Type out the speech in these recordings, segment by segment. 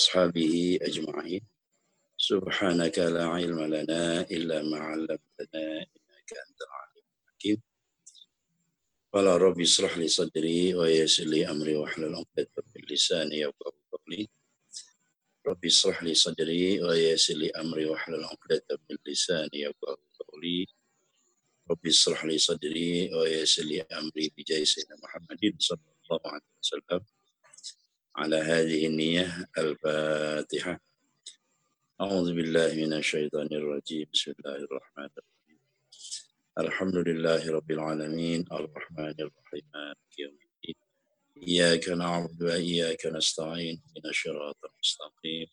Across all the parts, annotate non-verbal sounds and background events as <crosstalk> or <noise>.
وأصحابه أجمعين. سبحانك لا علم لنا إلا ما علمتنا إنك أنت العليم الحكيم. قال ربي اشرح لي صدري ويسر لي أمري واحلل عقدة من لساني يفقهوا قولي. ربي اشرح لي صدري ويسر لي أمري واحلل عقدة من لساني يفقهوا قولي. ربي اشرح لي صدري ويسر لي أمري بجاه سيدنا محمد صلى الله عليه وسلم. على هذه النية الفاتحة. أعوذ بالله من الشيطان الرجيم. بسم الله الرحمن الرحيم. الحمد لله رب العالمين. الرحمن الرحيم. يوم الدين. إياك نعبد وإياك نستعين. من الصراط المستقيم.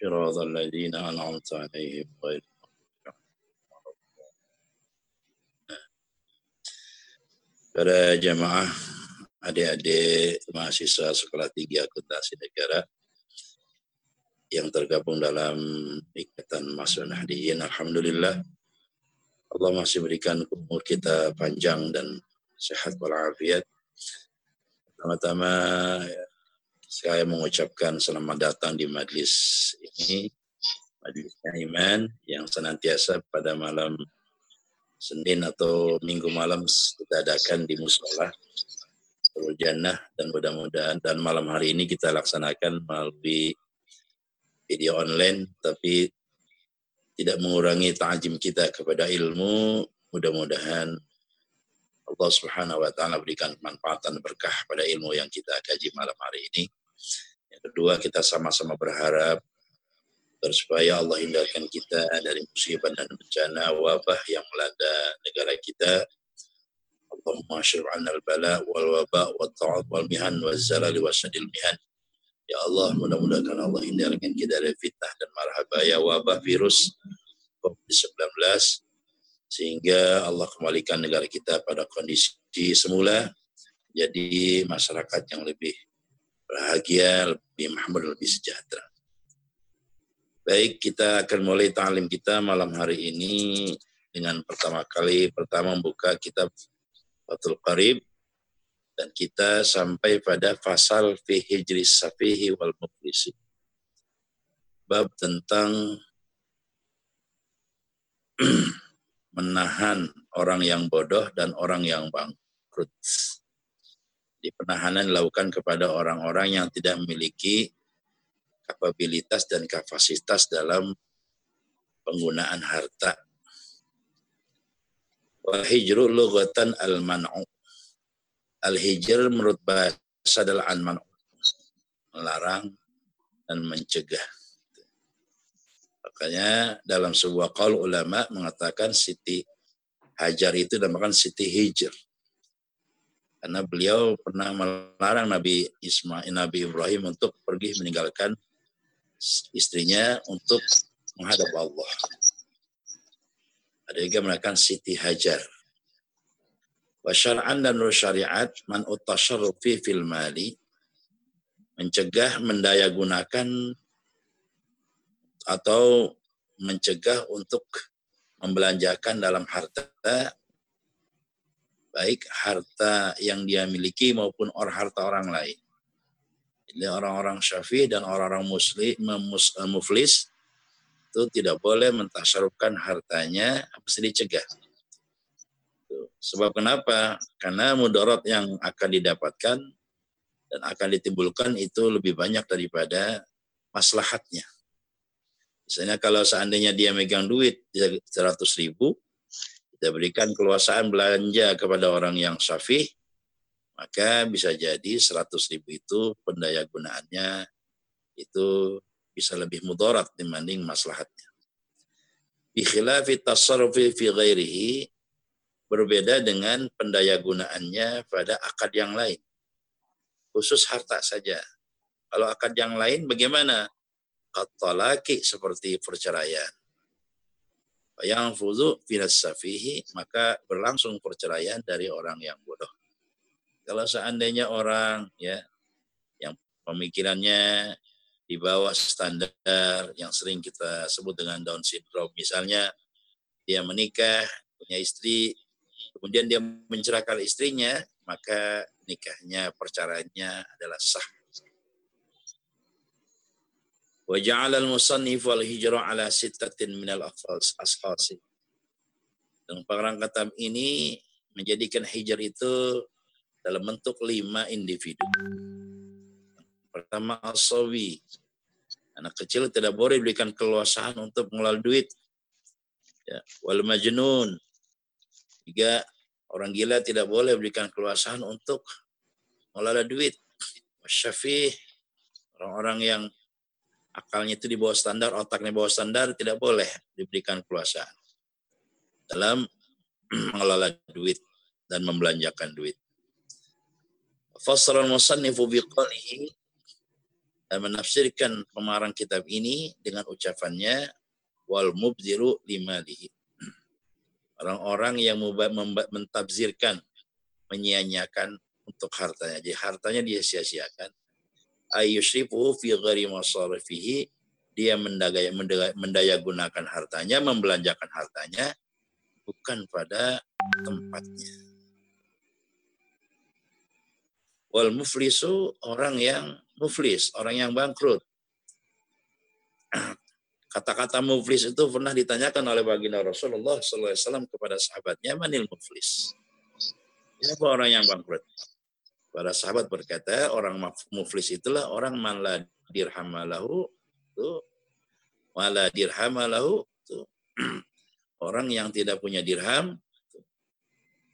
صراط الذين أنعمت عليهم غير Para jamaah adik-adik mahasiswa sekolah tinggi akuntansi negara yang tergabung dalam ikatan Masuk Nahdiyin. Alhamdulillah Allah masih berikan umur kita panjang dan sehat walafiat. Pertama-tama saya mengucapkan selamat datang di majlis ini, majlisnya iman yang senantiasa pada malam Senin atau Minggu malam kita adakan di musola Jannah dan mudah-mudahan dan malam hari ini kita laksanakan melalui video online tapi tidak mengurangi ta'jim kita kepada ilmu mudah-mudahan Allah Subhanahu wa taala berikan manfaat dan berkah pada ilmu yang kita kaji malam hari ini. Yang kedua kita sama-sama berharap supaya Allah hindarkan kita dari musibah dan bencana wabah yang melanda negara kita. Allahumma syir'an al-bala wal waba wa ta'ad wal mihan wa zalali wa sadil mihan. Ya Allah, mudah-mudahan Allah hindarkan kita dari fitnah dan marhabaya wabah virus COVID-19 sehingga Allah kembalikan negara kita pada kondisi semula jadi masyarakat yang lebih bahagia, lebih makmur, lebih sejahtera. Baik, kita akan mulai ta'lim kita malam hari ini dengan pertama kali pertama membuka kitab Fathul Qarib dan kita sampai pada fasal fi hijris safihi wal muflisi. Bab tentang <clears throat> menahan orang yang bodoh dan orang yang bangkrut. Di penahanan dilakukan kepada orang-orang yang tidak memiliki kapabilitas dan kapasitas dalam penggunaan harta. Wa hijru lughatan al-man'u. Al-hijr menurut bahasa adalah al-man'u. Melarang dan mencegah. Makanya dalam sebuah qaul ulama mengatakan Siti Hajar itu dinamakan Siti Hijr. Karena beliau pernah melarang Nabi Ismail, Nabi Ibrahim untuk pergi meninggalkan istrinya untuk menghadap Allah. Ada juga mengatakan Siti Hajar. Wa syar'an dan syariat man utasharrufi fil mali mencegah mendaya gunakan atau mencegah untuk membelanjakan dalam harta baik harta yang dia miliki maupun orang harta orang lain ini orang-orang syafi'i dan orang-orang muslim mus, muflis itu tidak boleh mentasarufkan hartanya mesti dicegah. Sebab kenapa? Karena mudarat yang akan didapatkan dan akan ditimbulkan itu lebih banyak daripada maslahatnya. Misalnya kalau seandainya dia megang duit 100 ribu, kita berikan keluasaan belanja kepada orang yang syafi'i, maka bisa jadi 100 ribu itu pendaya gunaannya itu bisa lebih mudarat dibanding maslahatnya. Bikhilafi tasarrufi fi ghairihi berbeda dengan pendaya gunaannya pada akad yang lain. Khusus harta saja. Kalau akad yang lain bagaimana? Katalaki seperti perceraian. Yang fuzu finas safihi maka berlangsung perceraian dari orang yang bodoh. Kalau seandainya orang ya yang pemikirannya di bawah standar yang sering kita sebut dengan Down syndrome, misalnya dia menikah, punya istri, kemudian dia mencerahkan istrinya, maka nikahnya, percaranya adalah sah. Wa ja'ala al-musannif wal hijrah ala sittatin minal asfasi. Dan pengarang kata ini menjadikan hijrah itu dalam bentuk lima individu. Pertama asawi. Anak kecil tidak boleh diberikan keluasan untuk mengelola duit. Ya, wal majnun. Tiga, orang gila tidak boleh berikan keluasan untuk mengelola duit. Wasyafih, orang-orang yang akalnya itu di bawah standar, otaknya di bawah standar, tidak boleh diberikan keluasan dalam <clears throat> mengelola duit dan membelanjakan duit. Fasral musannifu biqalihi menafsirkan pemarang kitab ini dengan ucapannya wal mubdiru limalihi. Orang-orang yang mentabzirkan, menyia-nyiakan untuk hartanya. Jadi hartanya dia sia-siakan ayyushrifuhu fi ghairi masarifihi dia mendaya, mendaya, mendaya gunakan hartanya, membelanjakan hartanya bukan pada tempatnya. Wal muflisu orang yang muflis, orang yang bangkrut. <clears throat> Kata-kata muflis itu pernah ditanyakan oleh baginda Rasulullah SAW kepada sahabatnya, manil muflis. Siapa orang yang bangkrut? Para sahabat berkata, orang muflis itulah orang man la dirhamalahu tuh wala dirhamalahu tuh <clears throat> orang yang tidak punya dirham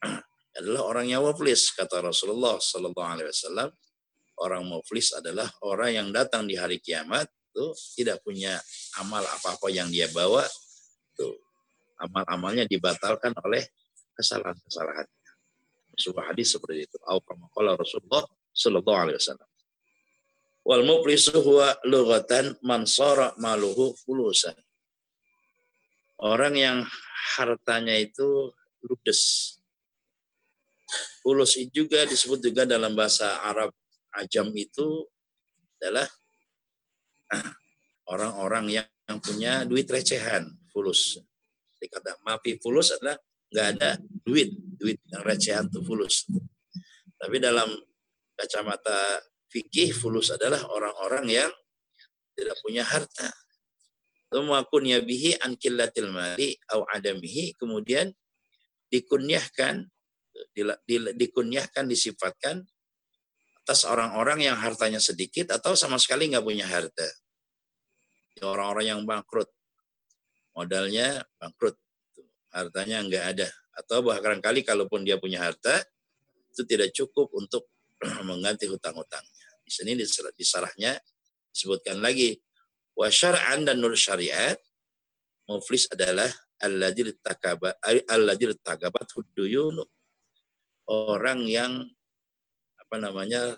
<clears throat> adalah orang yang muflis kata Rasulullah sallallahu alaihi wasallam orang muflis adalah orang yang datang di hari kiamat tuh tidak punya amal apa-apa yang dia bawa tuh amal-amalnya dibatalkan oleh kesalahan-kesalahan sebuah hadis seperti itu. Au kama Rasulullah sallallahu alaihi wasallam. Wal muflisu huwa lughatan man sara maluhu fulusan. Orang yang hartanya itu ludes. Fulus juga disebut juga dalam bahasa Arab ajam itu adalah orang-orang yang punya duit recehan, fulus. Dikata mafi fulus adalah nggak ada duit, duit yang recehan tuh fulus. Tapi dalam kacamata fikih fulus adalah orang-orang yang tidak punya harta. Tumakun bihi an killatil mali au adamihi kemudian dikunyahkan di, di, dikunyahkan disifatkan atas orang-orang yang hartanya sedikit atau sama sekali nggak punya harta. Orang-orang yang bangkrut, modalnya bangkrut, hartanya nggak ada. Atau bahkan kali kalaupun dia punya harta itu tidak cukup untuk <clears throat> mengganti hutang-hutangnya. Di sini di sarahnya disebutkan lagi wa syar'an dan nur syariat. Muflis adalah alladzi takabat alladzi takabat orang yang apa namanya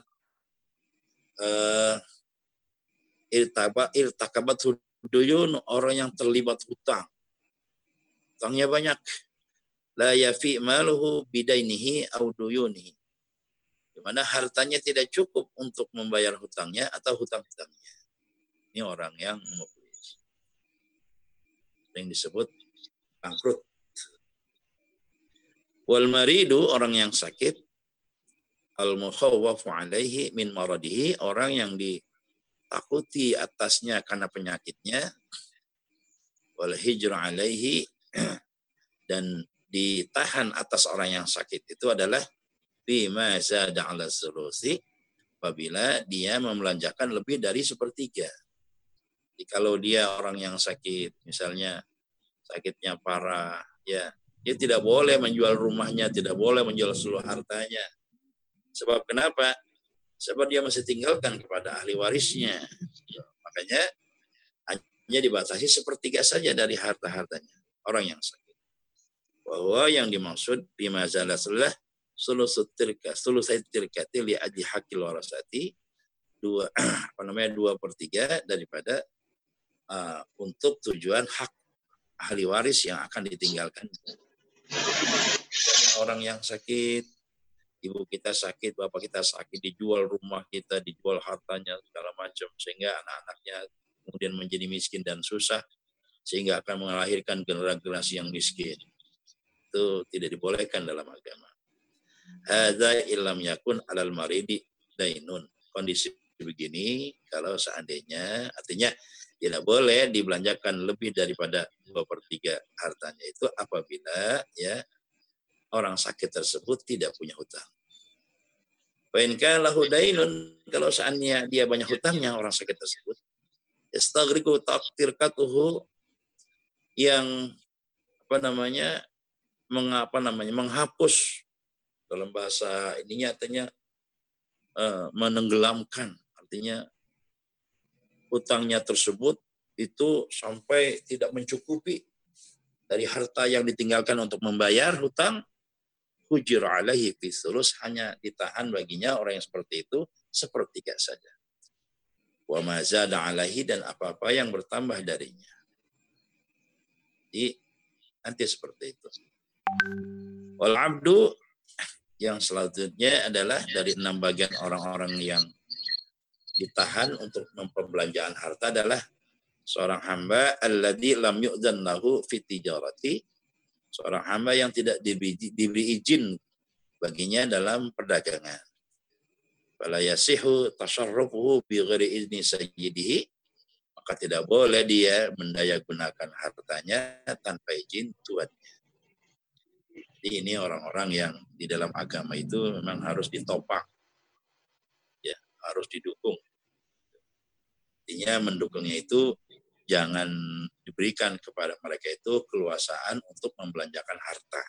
uh, irtaba irtakabat huduyun orang yang terlibat hutang Utangnya banyak. La yafi maluhu bidainihi au duyunihi. Di mana hartanya tidak cukup untuk membayar hutangnya atau hutang-hutangnya. Ini orang yang muflis. Yang disebut bangkrut. Wal maridu orang yang sakit al mukhawwafu alaihi min maradihi orang yang ditakuti atasnya karena penyakitnya wal hijra alaihi <clears throat> dan ditahan atas orang yang sakit itu adalah bima zada ala sulusi apabila dia membelanjakan lebih dari sepertiga. Jadi kalau dia orang yang sakit, misalnya sakitnya parah, ya dia tidak boleh menjual rumahnya, tidak boleh menjual seluruh hartanya. Sebab kenapa? Sebab dia masih tinggalkan kepada ahli warisnya. Makanya hanya dibatasi sepertiga saja dari harta-hartanya orang yang sakit. Bahwa yang dimaksud bima zalasullah sulusut tirka sulusai tirkati li adi hakil warasati dua <clears throat> apa namanya dua per tiga daripada uh, untuk tujuan hak ahli waris yang akan ditinggalkan orang yang sakit ibu kita sakit bapak kita sakit dijual rumah kita dijual hartanya segala macam sehingga anak-anaknya kemudian menjadi miskin dan susah sehingga akan melahirkan generasi yang miskin. Itu tidak dibolehkan dalam agama. Hadza illam yakun alal maridi dainun. Kondisi begini kalau seandainya artinya tidak boleh dibelanjakan lebih daripada dua per tiga hartanya itu apabila ya orang sakit tersebut tidak punya hutang. Fa'inka lahu dainun kalau seandainya dia banyak hutangnya orang sakit tersebut istagriku taktirkatuhu yang apa namanya mengapa namanya menghapus dalam bahasa ininya artinya uh, menenggelamkan artinya hutangnya tersebut itu sampai tidak mencukupi dari harta yang ditinggalkan untuk membayar hutang hujir alaihi fisulus hanya ditahan baginya orang yang seperti itu sepertiga saja. Wa mazada alaihi dan apa-apa yang bertambah darinya. Jadi nanti seperti itu. Wal abdu yang selanjutnya adalah dari enam bagian orang-orang yang ditahan untuk memperbelanjaan harta adalah seorang hamba alladzi lam yu'dzan lahu fi tijarati seorang hamba yang tidak diberi, diberi izin baginya dalam perdagangan. Fala yasihu tasarrufuhu bi ghairi izni sayyidihi maka tidak boleh dia mendaya gunakan hartanya tanpa izin tuannya. Jadi ini orang-orang yang di dalam agama itu memang harus ditopang. Ya, harus didukung. Intinya mendukungnya itu jangan diberikan kepada mereka itu keluasaan untuk membelanjakan harta.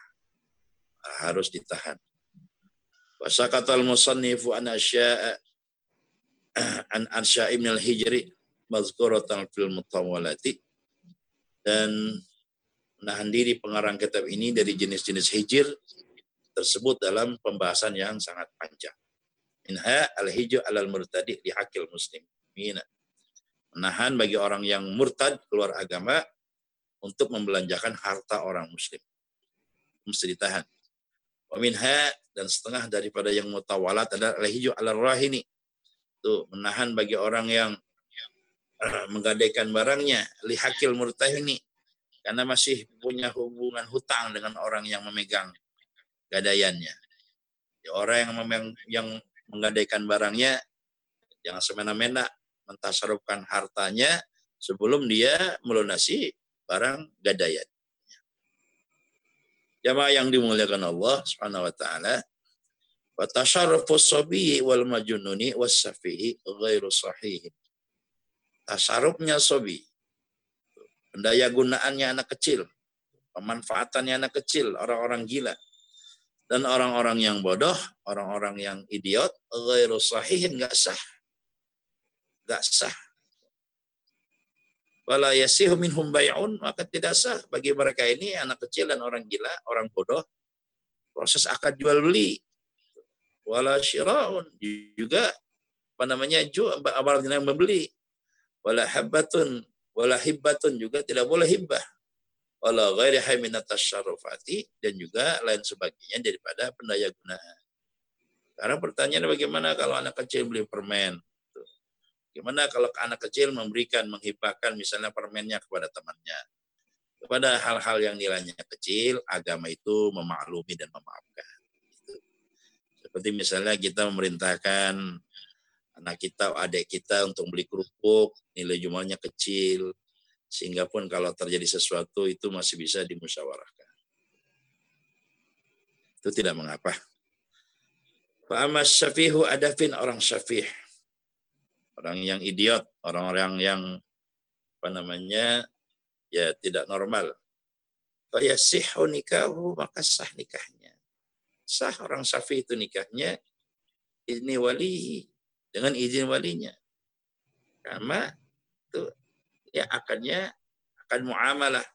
Harus ditahan. Wasakatal musannifu an an ansya ibn al-hijri mazkuratan fil mutawalati dan menahan diri pengarang kitab ini dari jenis-jenis hijir tersebut dalam pembahasan yang sangat panjang. Minha al-hijr alal murtadi li hakil muslimin menahan bagi orang yang murtad keluar agama untuk membelanjakan harta orang muslim. Mesti ditahan. Waminha dan setengah daripada yang mutawalat adalah alaihi ala rahini. Itu menahan bagi orang yang menggadaikan barangnya lihakil murtahini karena masih punya hubungan hutang dengan orang yang memegang gadaiannya. Ya, orang yang memegang, yang menggadaikan barangnya jangan semena-mena mentasarufkan hartanya sebelum dia melunasi barang gadaian. Jamaah yang dimuliakan Allah Subhanahu wa taala, wa tasarrufu sabiyi wal majnuni was safihi ghairu sahih. Tasarrufnya sabi. Pendaya gunaannya anak kecil, pemanfaatannya anak kecil, orang-orang gila. Dan orang-orang yang bodoh, orang-orang yang idiot, ghairu sahih enggak sah Gak sah. Wala yasihu minhum bay'un, maka tidak sah bagi mereka ini anak kecil dan orang gila, orang bodoh, proses akad jual beli. Wala syira'un, juga apa namanya jual abal yang membeli. Wala habbatun, wala hibbatun juga tidak boleh hibbah. Wala ghairi haminat tasyarufati dan juga lain sebagainya daripada pendaya gunaan. Karena pertanyaannya bagaimana kalau anak kecil beli permen? Gimana kalau anak kecil memberikan, menghibahkan misalnya permennya kepada temannya. Kepada hal-hal yang nilainya kecil, agama itu memaklumi dan memaafkan. Gitu. Seperti misalnya kita memerintahkan anak kita, adik kita untuk beli kerupuk, nilai jumlahnya kecil, sehingga pun kalau terjadi sesuatu itu masih bisa dimusyawarahkan. Itu tidak mengapa. Fa'amas syafihu adafin orang syafih orang yang idiot, orang-orang yang apa namanya ya tidak normal. Fayasihu nikahu maka sah nikahnya. Sah orang safi itu nikahnya ini wali dengan izin walinya. Karena itu ya akannya akan muamalah.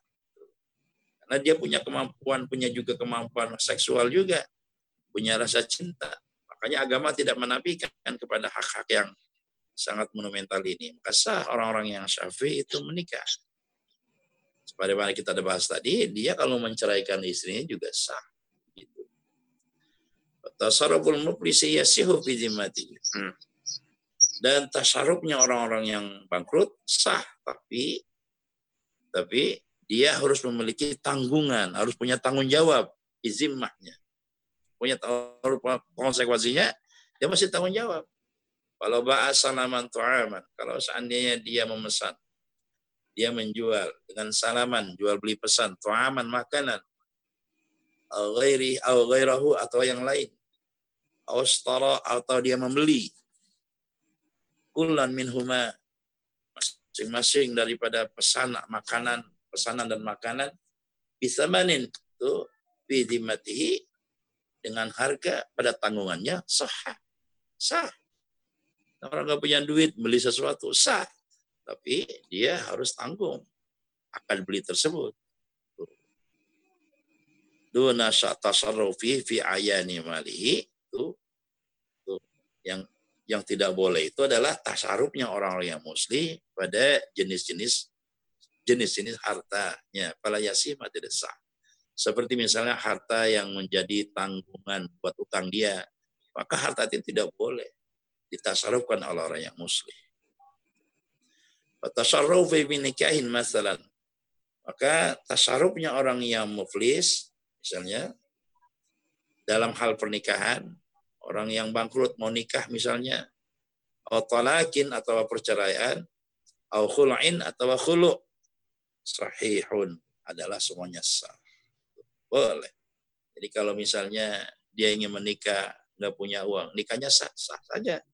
Karena dia punya kemampuan, punya juga kemampuan seksual juga, punya rasa cinta. Makanya agama tidak menafikan kepada hak-hak yang sangat monumental ini, maka sah orang-orang yang syafi itu menikah. Seperti mana kita ada bahas tadi, dia kalau menceraikan istrinya juga sah. Gitu. Muflisi yasihu fi hmm. Dan tasarrufnya orang-orang yang bangkrut sah, tapi Tapi dia harus memiliki tanggungan, harus punya tanggung jawab, izimahnya. Punya konsekuensinya, dia masih tanggung jawab. Kalau ba'asalaman tu'aman, kalau seandainya dia memesan, dia menjual dengan salaman, jual beli pesan, tu'aman makanan, ghairi au ghairahu atau yang lain. Austara atau dia membeli. Kullan minhuma masing-masing daripada pesan makanan, pesanan dan makanan bisa manin tuh bidimatihi dengan harga pada tanggungannya sah sah orang nggak punya duit beli sesuatu sah tapi dia harus tanggung akan beli tersebut duna tasarrufi fi ayani malihi itu, yang yang tidak boleh itu adalah tasarufnya orang-orang yang muslim pada jenis-jenis jenis-jenis hartanya. Pala yasima tidak sah. Seperti misalnya harta yang menjadi tanggungan buat utang dia, maka harta itu tidak boleh ditasarufkan oleh orang yang muslim. Tasarrufi binikahin masalan. Maka tasarufnya orang yang muflis, misalnya, dalam hal pernikahan, orang yang bangkrut mau nikah misalnya, atau talakin atau perceraian, atau khul'in atau khulu' sahihun adalah semuanya sah. Boleh. Jadi kalau misalnya dia ingin menikah, nggak punya uang, nikahnya sah, sah saja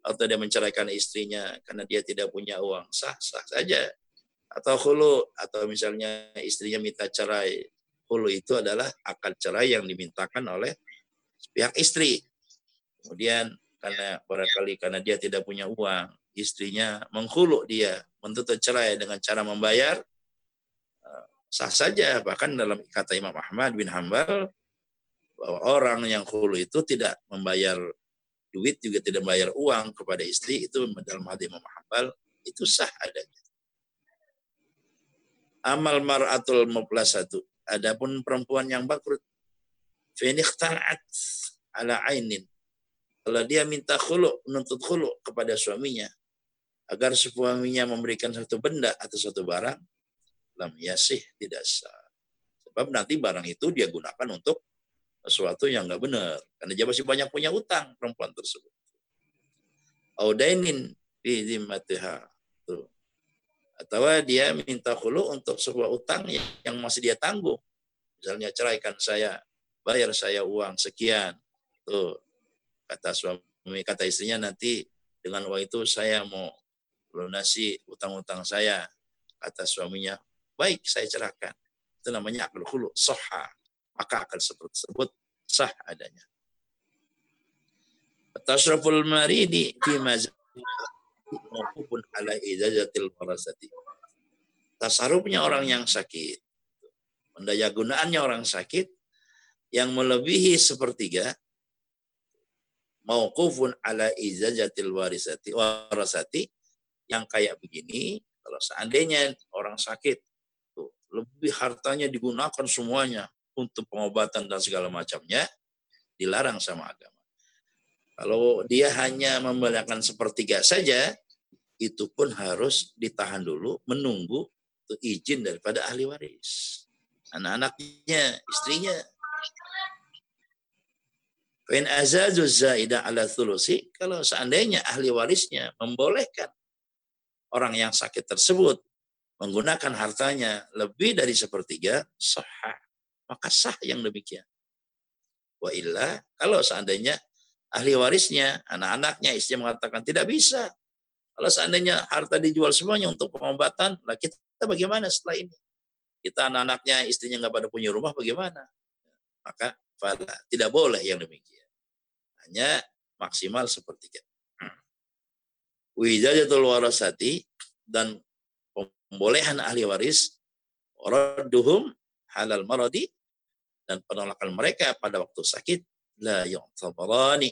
atau dia menceraikan istrinya karena dia tidak punya uang. Sah sah saja. Atau hulu atau misalnya istrinya minta cerai. Hulu itu adalah akad cerai yang dimintakan oleh pihak istri. Kemudian karena barangkali karena dia tidak punya uang istrinya menghulu dia menuntut cerai dengan cara membayar eh, sah saja. Bahkan dalam kata Imam Ahmad bin Hambal bahwa orang yang hulu itu tidak membayar duit juga tidak bayar uang kepada istri itu dalam hadis Imam itu sah adanya. Amal mar'atul mublasatu. Adapun perempuan yang bakrut. Finikhta'at ala ainin. Kalau dia minta khulu, menuntut khulu kepada suaminya. Agar suaminya memberikan satu benda atau satu barang. Lam yasih tidak sah. Sebab nanti barang itu dia gunakan untuk sesuatu yang nggak benar karena dia masih banyak punya utang perempuan tersebut. Audainin fi zimmatiha. Atau dia minta khulu untuk sebuah utang yang masih dia tanggung. Misalnya ceraikan saya, bayar saya uang sekian. Tuh kata suami, kata istrinya nanti dengan uang itu saya mau lunasi utang-utang saya. Kata suaminya, baik saya cerahkan. Itu namanya akal khulu, soha maka akan tersebut sah adanya. Tasraful maridi fi maupun ala izajatil farasati. Tasarufnya orang yang sakit, mendaya gunaannya orang sakit yang melebihi sepertiga mauqufun ala izajatil warisati warasati yang kayak begini kalau seandainya orang sakit lebih hartanya digunakan semuanya untuk pengobatan dan segala macamnya dilarang sama agama. Kalau dia hanya memberikan sepertiga saja, itu pun harus ditahan dulu, menunggu izin daripada ahli waris. Anak-anaknya, istrinya. Fen azazu zaida ala thulusi, kalau seandainya ahli warisnya membolehkan orang yang sakit tersebut menggunakan hartanya lebih dari sepertiga, sahah maka sah yang demikian. Wa illa, kalau seandainya ahli warisnya, anak-anaknya, istri mengatakan tidak bisa. Kalau seandainya harta dijual semuanya untuk pengobatan, lah kita bagaimana setelah ini? Kita anak-anaknya, istrinya nggak pada punya rumah, bagaimana? Maka fala, tidak boleh yang demikian. Hanya maksimal sepertiga. Wijajatul warasati dan pembolehan ahli waris, duhum halal maradi dan penolakan mereka pada waktu sakit la yu'tabarani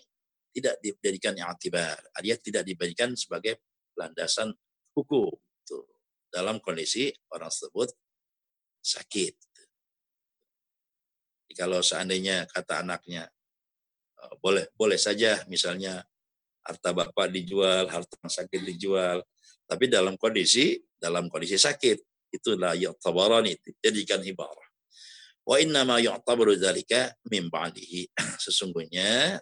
tidak dijadikan i'tibar. Dia tidak diberikan sebagai landasan hukum Tuh. dalam kondisi orang tersebut sakit. Jadi kalau seandainya kata anaknya eh, boleh boleh saja misalnya harta bapak dijual, harta sakit dijual, tapi dalam kondisi dalam kondisi sakit Itulah yu'tabarani, jadikan ibarah. Wa inna ma yu'tabaru dzalika min ba'dihi. <clears throat> Sesungguhnya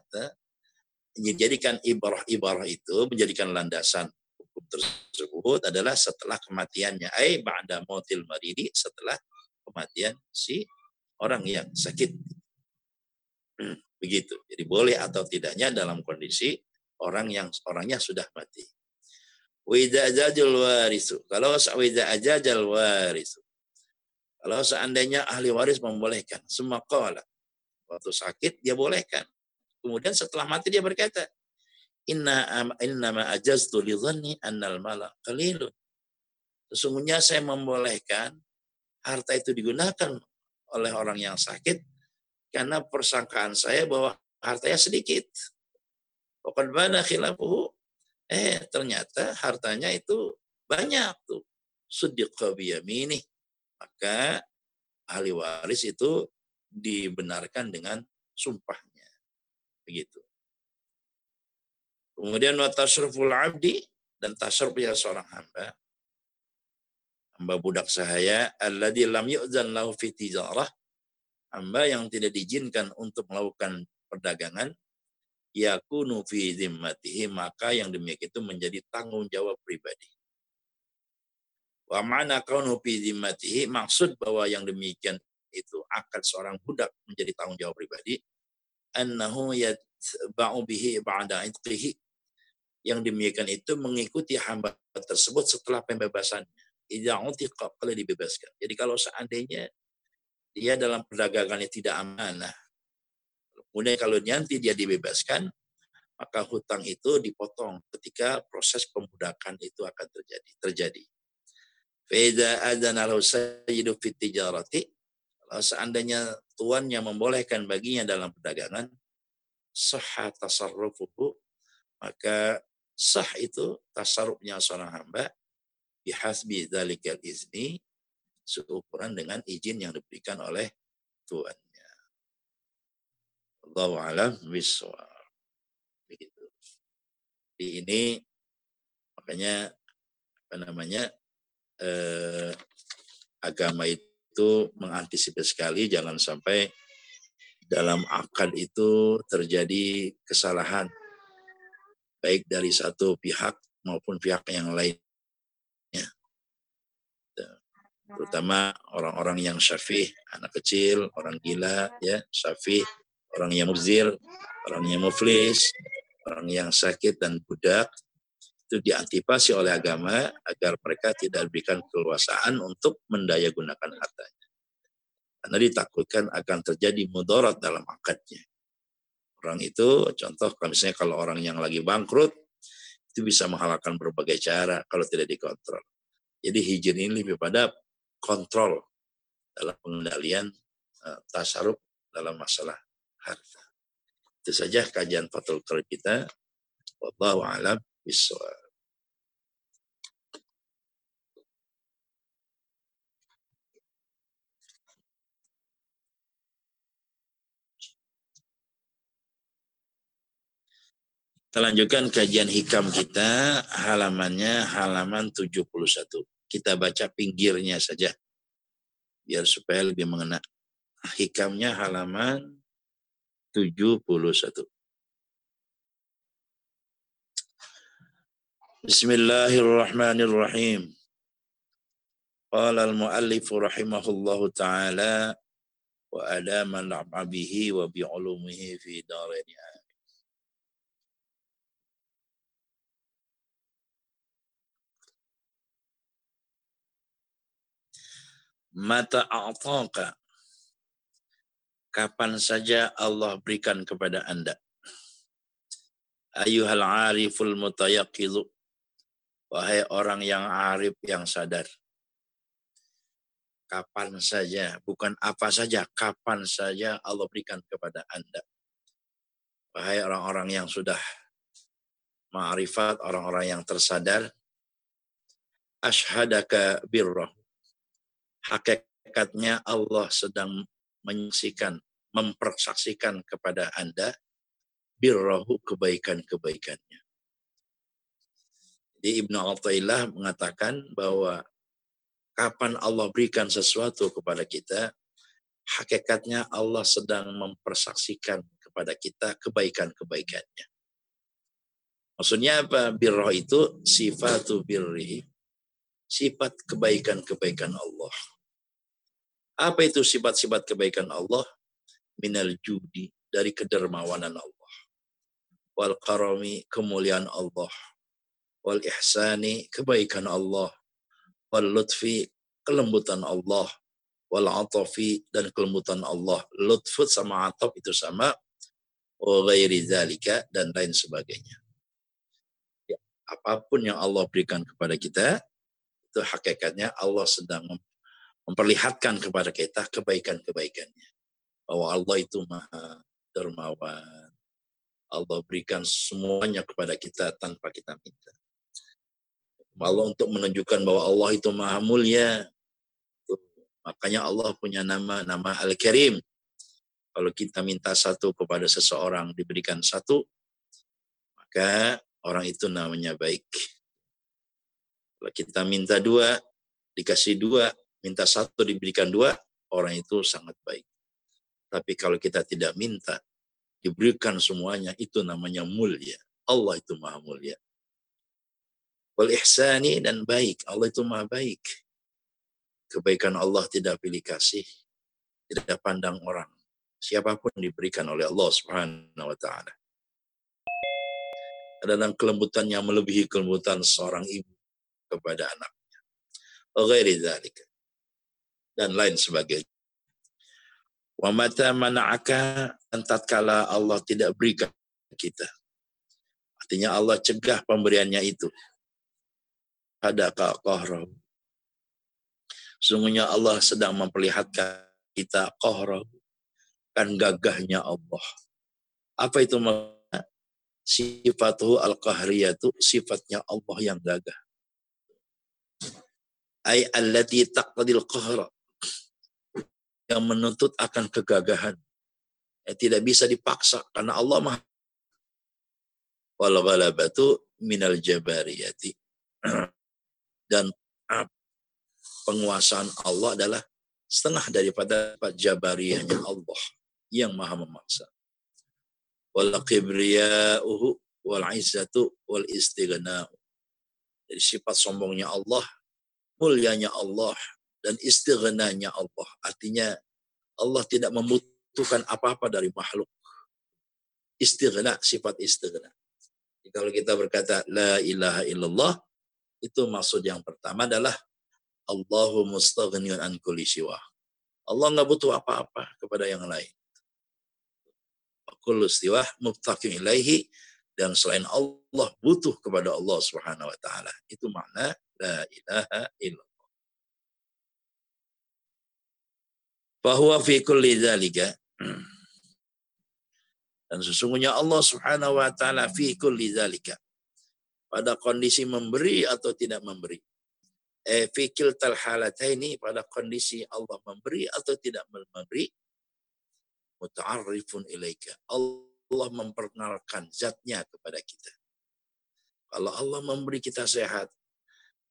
menjadikan ibarah-ibarah itu menjadikan landasan hukum tersebut adalah setelah kematiannya. Ai ba'da mautil maridi setelah kematian si orang yang sakit. <clears throat> Begitu. Jadi boleh atau tidaknya dalam kondisi orang yang orangnya sudah mati. Wida ajajal warisu. Kalau wida ajajal warisu. Kalau seandainya ahli waris membolehkan, semua kala. Waktu sakit dia bolehkan. Kemudian setelah mati dia berkata, Inna inna ma ajaztu li dhanni annal mala qalilun. Sesungguhnya saya membolehkan harta itu digunakan oleh orang yang sakit karena persangkaan saya bahwa hartanya sedikit. Bukan mana khilafuhu. Eh, ternyata hartanya itu banyak tuh. Sudiqa biyamini maka ahli waris itu dibenarkan dengan sumpahnya. Begitu. Kemudian wa tasruful abdi dan tasrufnya seorang hamba. Hamba budak sahaya alladzi lam yu'zan lahu fi tijarah. Hamba yang tidak diizinkan untuk melakukan perdagangan yakunu fi zimmatihi maka yang demikian itu menjadi tanggung jawab pribadi. Wa mana kaunu fi zimmatihi maksud bahwa yang demikian itu akad seorang budak menjadi tanggung jawab pribadi annahu yatba'u bihi ba'da itqihi yang demikian itu mengikuti hamba tersebut setelah pembebasannya. Idza utiqa kalau dibebaskan. Jadi kalau seandainya dia dalam perdagangannya tidak amanah, kemudian kalau nanti dia dibebaskan, maka hutang itu dipotong ketika proses pemudakan itu akan terjadi. Terjadi. Feda adana lahu sayyidu fit tijarati. Kalau seandainya tuannya membolehkan baginya dalam perdagangan, sah tasarrufuhu, maka sah itu tasarrufnya seorang hamba bihasbi dzalikal izni seukuran dengan izin yang diberikan oleh tuannya. Allahu alam bisawab. Begitu. Di ini makanya apa namanya eh, agama itu mengantisipasi sekali jangan sampai dalam akad itu terjadi kesalahan baik dari satu pihak maupun pihak yang lainnya. Terutama orang-orang yang syafih, anak kecil, orang gila, ya syafih, orang yang muzir, orang yang muflis, orang yang sakit dan budak, itu diantipasi oleh agama agar mereka tidak diberikan keluasaan untuk mendaya gunakan hartanya. Karena ditakutkan akan terjadi mudarat dalam akadnya. Orang itu, contoh misalnya kalau orang yang lagi bangkrut, itu bisa menghalalkan berbagai cara kalau tidak dikontrol. Jadi hijin ini lebih pada kontrol dalam pengendalian uh, tasarruf dalam masalah harta. Itu saja kajian Fatul kita. Wallahu a'lam Israel. Kita lanjutkan kajian hikam kita, halamannya halaman 71. Kita baca pinggirnya saja, biar supaya lebih mengena. Hikamnya halaman 71. بسم الله الرحمن الرحيم قال المؤلف رحمه الله تعالى وأدام النعم به وبعلومه في دارين آمين Mata a'taka kapan saja Allah berikan kepada anda ayuhal ariful mutayaqidhu Wahai orang yang arif yang sadar. Kapan saja, bukan apa saja, kapan saja Allah berikan kepada Anda. Wahai orang-orang yang sudah ma'rifat, orang-orang yang tersadar. Ashadaka birroh. Hakikatnya Allah sedang menyaksikan, mempersaksikan kepada Anda birrohu kebaikan-kebaikannya. Jadi Ibnu Athaillah mengatakan bahwa kapan Allah berikan sesuatu kepada kita, hakikatnya Allah sedang mempersaksikan kepada kita kebaikan-kebaikannya. Maksudnya apa? Birroh itu sifatu birri, sifat kebaikan-kebaikan Allah. Apa itu sifat-sifat kebaikan Allah? Minal judi, dari kedermawanan Allah. Wal karami, kemuliaan Allah. Wal ihsani, kebaikan Allah wal lutfi kelembutan Allah wal atafi dan kelembutan Allah. Lutfut sama ataf itu sama wa ghairi zalika dan lain sebagainya. Ya, apa pun yang Allah berikan kepada kita itu hakikatnya Allah sedang memperlihatkan kepada kita kebaikan-kebaikannya. Bahwa Allah itu maha dermawan. Allah berikan semuanya kepada kita tanpa kita minta Allah untuk menunjukkan bahwa Allah itu maha mulia. Makanya Allah punya nama nama Al-Karim. Kalau kita minta satu kepada seseorang diberikan satu, maka orang itu namanya baik. Kalau kita minta dua, dikasih dua, minta satu diberikan dua, orang itu sangat baik. Tapi kalau kita tidak minta, diberikan semuanya, itu namanya mulia. Allah itu maha mulia wal ihsani dan baik. Allah itu maha baik. Kebaikan Allah tidak pilih kasih, tidak pandang orang. Siapa pun diberikan oleh Allah Subhanahu wa taala. Adalah kelembutan yang melebihi kelembutan seorang ibu kepada anaknya. Ghairi dzalika. Dan lain sebagainya. Wa mata mana'aka tatkala Allah tidak berikan kita. Artinya Allah cegah pemberiannya itu hadaka qahrahu. Sungguhnya Allah sedang memperlihatkan kita qahrahu. Kan gagahnya Allah. Apa itu? Sifatuhu al-qahriyatu sifatnya Allah yang gagah. Ay allati taqdil qahra. Yang menuntut akan kegagahan. Yang tidak bisa dipaksa karena Allah mah wal ghalabatu minal jabariyati <clears throat> dan penguasaan Allah adalah setengah daripada jabariyahnya Allah yang maha memaksa. Wal kibriya'uhu wal izzatu wal istighna'u. Jadi sifat sombongnya Allah, mulianya Allah, dan istighnanya Allah. Artinya Allah tidak membutuhkan apa-apa dari makhluk. Istighna, sifat istighna. Kalau kita berkata, La ilaha illallah, itu maksud yang pertama adalah Allahu mustaghniyun an kulli siwa. Allah nggak butuh apa-apa kepada yang lain. Kullu istiwa muftaqin ilaihi dan selain Allah butuh kepada Allah Subhanahu wa taala. Itu makna la ilaha illallah. Bahwa fi kulli dzalika dan sesungguhnya Allah Subhanahu wa taala fi kulli dzalika pada kondisi memberi atau tidak memberi. Eh, fikil ini pada kondisi Allah memberi atau tidak memberi. Muta'arifun ilaika. Allah memperkenalkan zatnya kepada kita. Kalau Allah memberi kita sehat,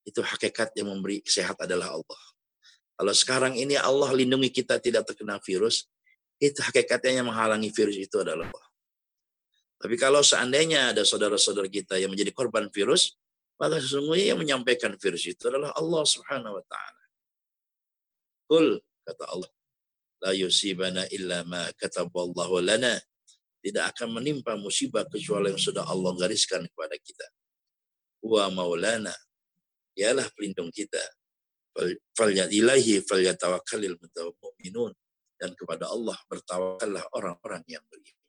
itu hakikat yang memberi sehat adalah Allah. Kalau sekarang ini Allah lindungi kita tidak terkena virus, itu hakikatnya yang menghalangi virus itu adalah Allah. Tapi kalau seandainya ada saudara-saudara kita yang menjadi korban virus, maka sesungguhnya yang menyampaikan virus itu adalah Allah Subhanahu wa taala. Kul kata Allah, la yusibana illa ma kataballahu lana. Tidak akan menimpa musibah kecuali yang sudah Allah gariskan kepada kita. Wa maulana. Ialah pelindung kita. Falyatilahi falyatawakkalil mu'minun. Dan kepada Allah bertawakallah orang-orang yang beriman.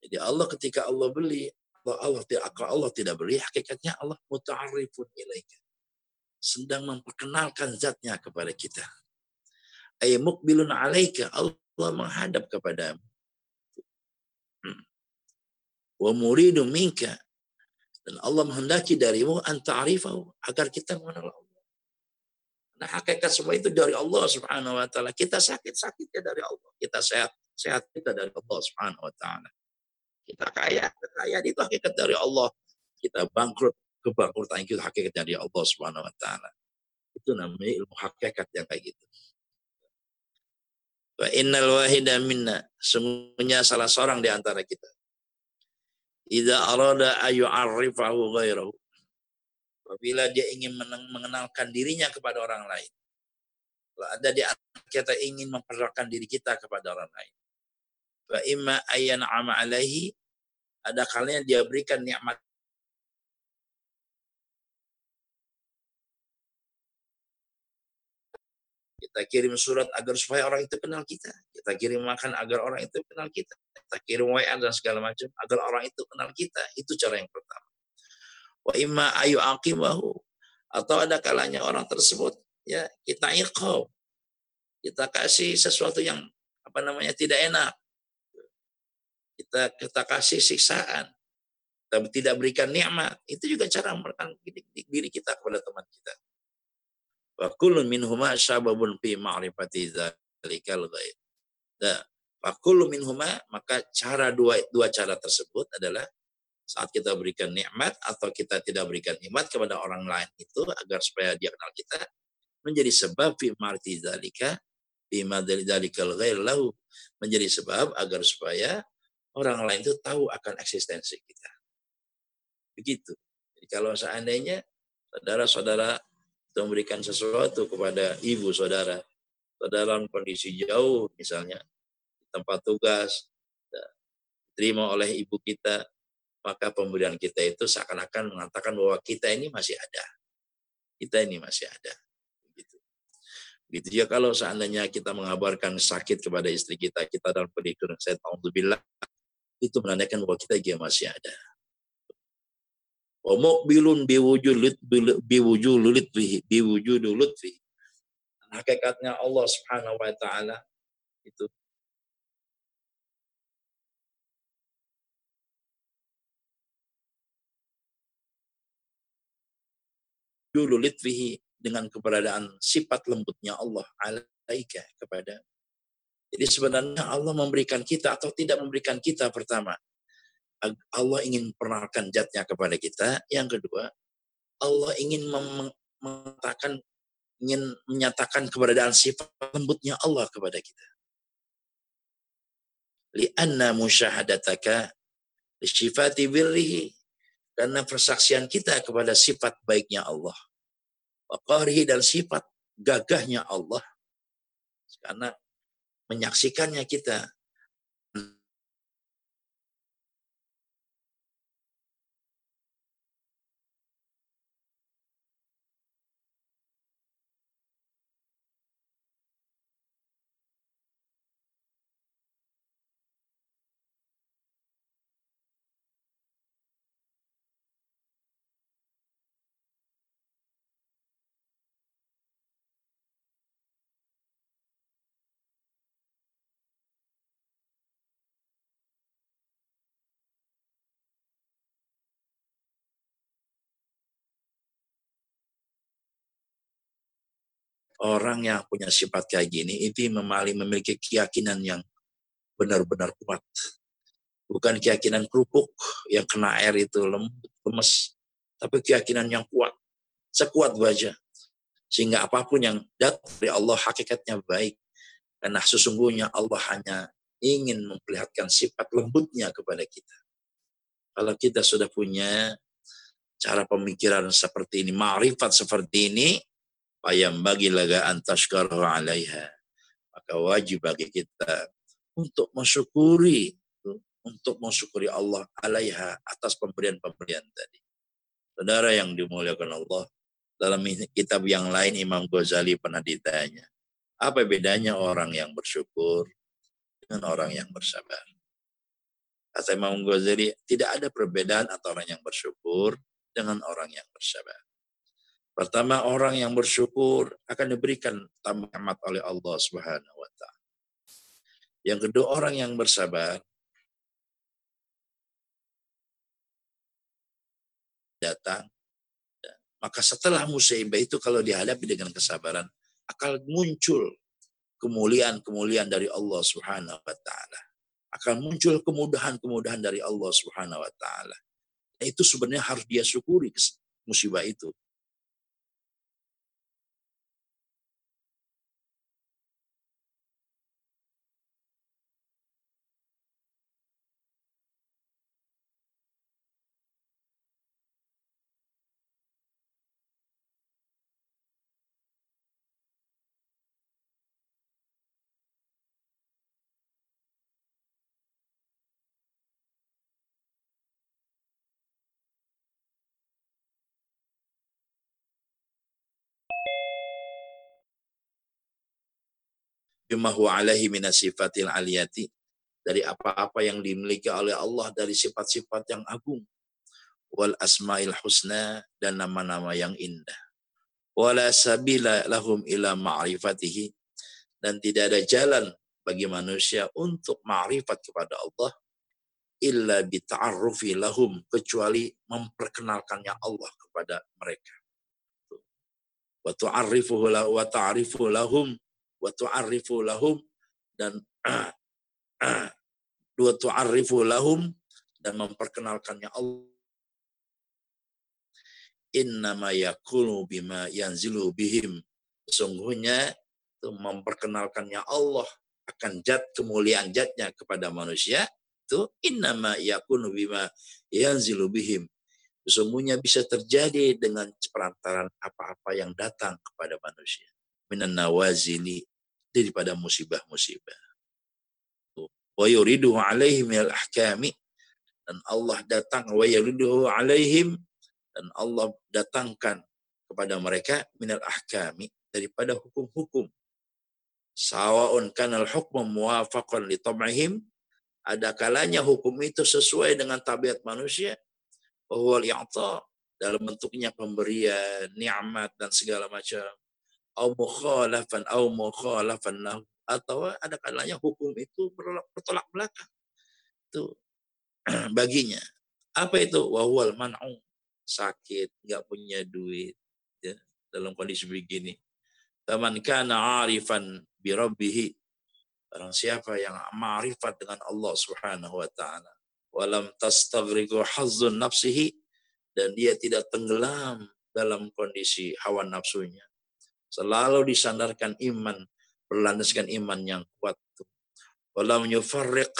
Jadi Allah ketika Allah beli, Allah, Allah tidak Allah tidak beri, hakikatnya Allah muta'arifun ilaika. Sedang memperkenalkan zatnya kepada kita. Ay mukbilun alaika, Allah menghadap kepadamu. Hmm. Wa muridu minka. Dan Allah menghendaki darimu anta'arifahu agar kita mengenal Allah. Nah hakikat semua itu dari Allah subhanahu wa ta'ala. Kita sakit, sakitnya dari Allah. Kita sehat, sehat kita dari Allah subhanahu wa ta'ala. Kita kaya, kekayaan itu hakikat dari Allah. Kita bangkrut, kebangkrutan itu hakikat dari Allah Subhanahu wa taala. Itu namanya ilmu hakikat yang kayak gitu. Wa innal wahida minna. Semuanya salah seorang di antara kita. Idza arada ayu arifahu ghairahu. Apabila dia ingin mengenalkan dirinya kepada orang lain. Kalau ada di antara kita ingin memperkenalkan diri kita kepada orang lain. Wa imma ayyan alaihi. Ada kalanya dia berikan nikmat Kita kirim surat agar supaya orang itu kenal kita. Kita kirim makan agar orang itu kenal kita. Kita kirim WA dan segala macam agar orang itu kenal kita. Itu cara yang pertama. Wa imma ayu aqibahu. Atau ada kalanya orang tersebut ya kita iqab. Kita kasih sesuatu yang apa namanya tidak enak. Kita kita kasih siksaan. Kita tidak berikan nikmat. Itu juga cara merekam diri kita kepada teman kita. Wa kullu minhuma sababun fi ma'rifati dzalikal ghaib. Nah, wa kullu minhuma maka cara dua dua cara tersebut adalah saat kita berikan nikmat atau kita tidak berikan nikmat kepada orang lain itu agar supaya dia kenal kita menjadi sebab fi ma'rifati dzalika fi dzalikal ghair lahu menjadi sebab agar supaya orang lain itu tahu akan eksistensi kita. Begitu. Jadi kalau seandainya saudara-saudara memberikan sesuatu kepada ibu saudara, saudara dalam kondisi jauh misalnya tempat tugas, ya, terima oleh ibu kita, maka pemberian kita itu seakan-akan mengatakan bahwa kita ini masih ada. Kita ini masih ada. Begitu. Begitu juga kalau seandainya kita mengabarkan sakit kepada istri kita, kita dalam kondisi saya tahu itu menandakan bahwa kita juga masih ada. Wa muqbilun biwujud biwujud lutfi biwujud lutfi hakikatnya Allah Subhanahu wa taala itu Julu litfihi dengan keberadaan sifat lembutnya Allah alaika kepada jadi sebenarnya Allah memberikan kita atau tidak memberikan kita pertama Allah ingin memperkenalkan zatnya kepada kita. Yang kedua, Allah ingin mengatakan ingin menyatakan keberadaan sifat lembutnya Allah kepada kita. Lianna musyahadataka sifati birrihi karena persaksian kita kepada sifat baiknya Allah. Waqarihi dan sifat gagahnya Allah. Karena menyaksikannya kita orang yang punya sifat kayak gini itu memiliki keyakinan yang benar-benar kuat. Bukan keyakinan kerupuk yang kena air itu lembut, lemes. Tapi keyakinan yang kuat. Sekuat baja. Sehingga apa pun yang datang dari Allah hakikatnya baik. Karena sesungguhnya Allah hanya ingin memperlihatkan sifat lembutnya kepada kita. Kalau kita sudah punya cara pemikiran seperti ini, ma'rifat seperti ini, Payam bagi laga antashkaru alaiha. Maka wajib bagi kita untuk mensyukuri untuk mensyukuri Allah alaiha atas pemberian-pemberian tadi. Saudara yang dimuliakan Allah, dalam kitab yang lain Imam Ghazali pernah ditanya, apa bedanya orang yang bersyukur dengan orang yang bersabar? Kata Imam Ghazali, tidak ada perbedaan antara orang yang bersyukur dengan orang yang bersabar. Pertama orang yang bersyukur akan diberikan tamat oleh Allah Subhanahu wa taala. Yang kedua orang yang bersabar datang maka setelah musibah itu kalau dihadapi dengan kesabaran akan muncul kemuliaan-kemuliaan dari Allah Subhanahu wa taala. Akan muncul kemudahan-kemudahan dari Allah Subhanahu wa taala. Itu sebenarnya harus dia syukuri musibah itu. Bima huwa alaihi minasifatil aliyati. Dari apa-apa yang dimiliki oleh Allah dari sifat-sifat yang agung. Wal asmail husna dan nama-nama yang indah. Wala sabila lahum ila ma'rifatihi. Dan tidak ada jalan bagi manusia untuk ma'rifat kepada Allah illa bita'arrufi lahum kecuali memperkenalkannya Allah kepada mereka. Wa tu'arrifuhu lahum wa tu'arrifu lahum dan <clears throat> dua tu'arrifu lahum dan memperkenalkannya Allah. Innama yakunu bima yanzilu bihim. Sesungguhnya itu memperkenalkannya Allah akan zat kemuliaan zatnya kepada manusia. Itu innama yakunu bima yanzilu bihim. Sesungguhnya bisa terjadi dengan perantaran apa-apa yang datang kepada manusia. Minan nawazili daripada musibah-musibah. Wa yuriduhu alaihim al ahkami dan Allah datang wa yuriduhu alaihim dan Allah datangkan kepada mereka minal ahkami daripada hukum-hukum. Sawa'un kanal hukmu muwafaqan li tam'ihim ada kalanya hukum itu sesuai dengan tabiat manusia bahwa li'ata dalam bentuknya pemberian, nikmat dan segala macam au mukhalafan au atau ada kalanya hukum itu bertolak belakang. Itu <clears throat> baginya. Apa itu? Wawal man'u. Sakit nggak punya duit ya dalam kondisi begini. Taman kana arifan bi orang siapa yang ma'rifat dengan Allah Subhanahu wa taala. Walam tastaghriqu hazzun nafsihi. Dan dia tidak tenggelam dalam kondisi hawa nafsunya Selalu disandarkan iman, berlandaskan iman yang kuat. Walam yufarriq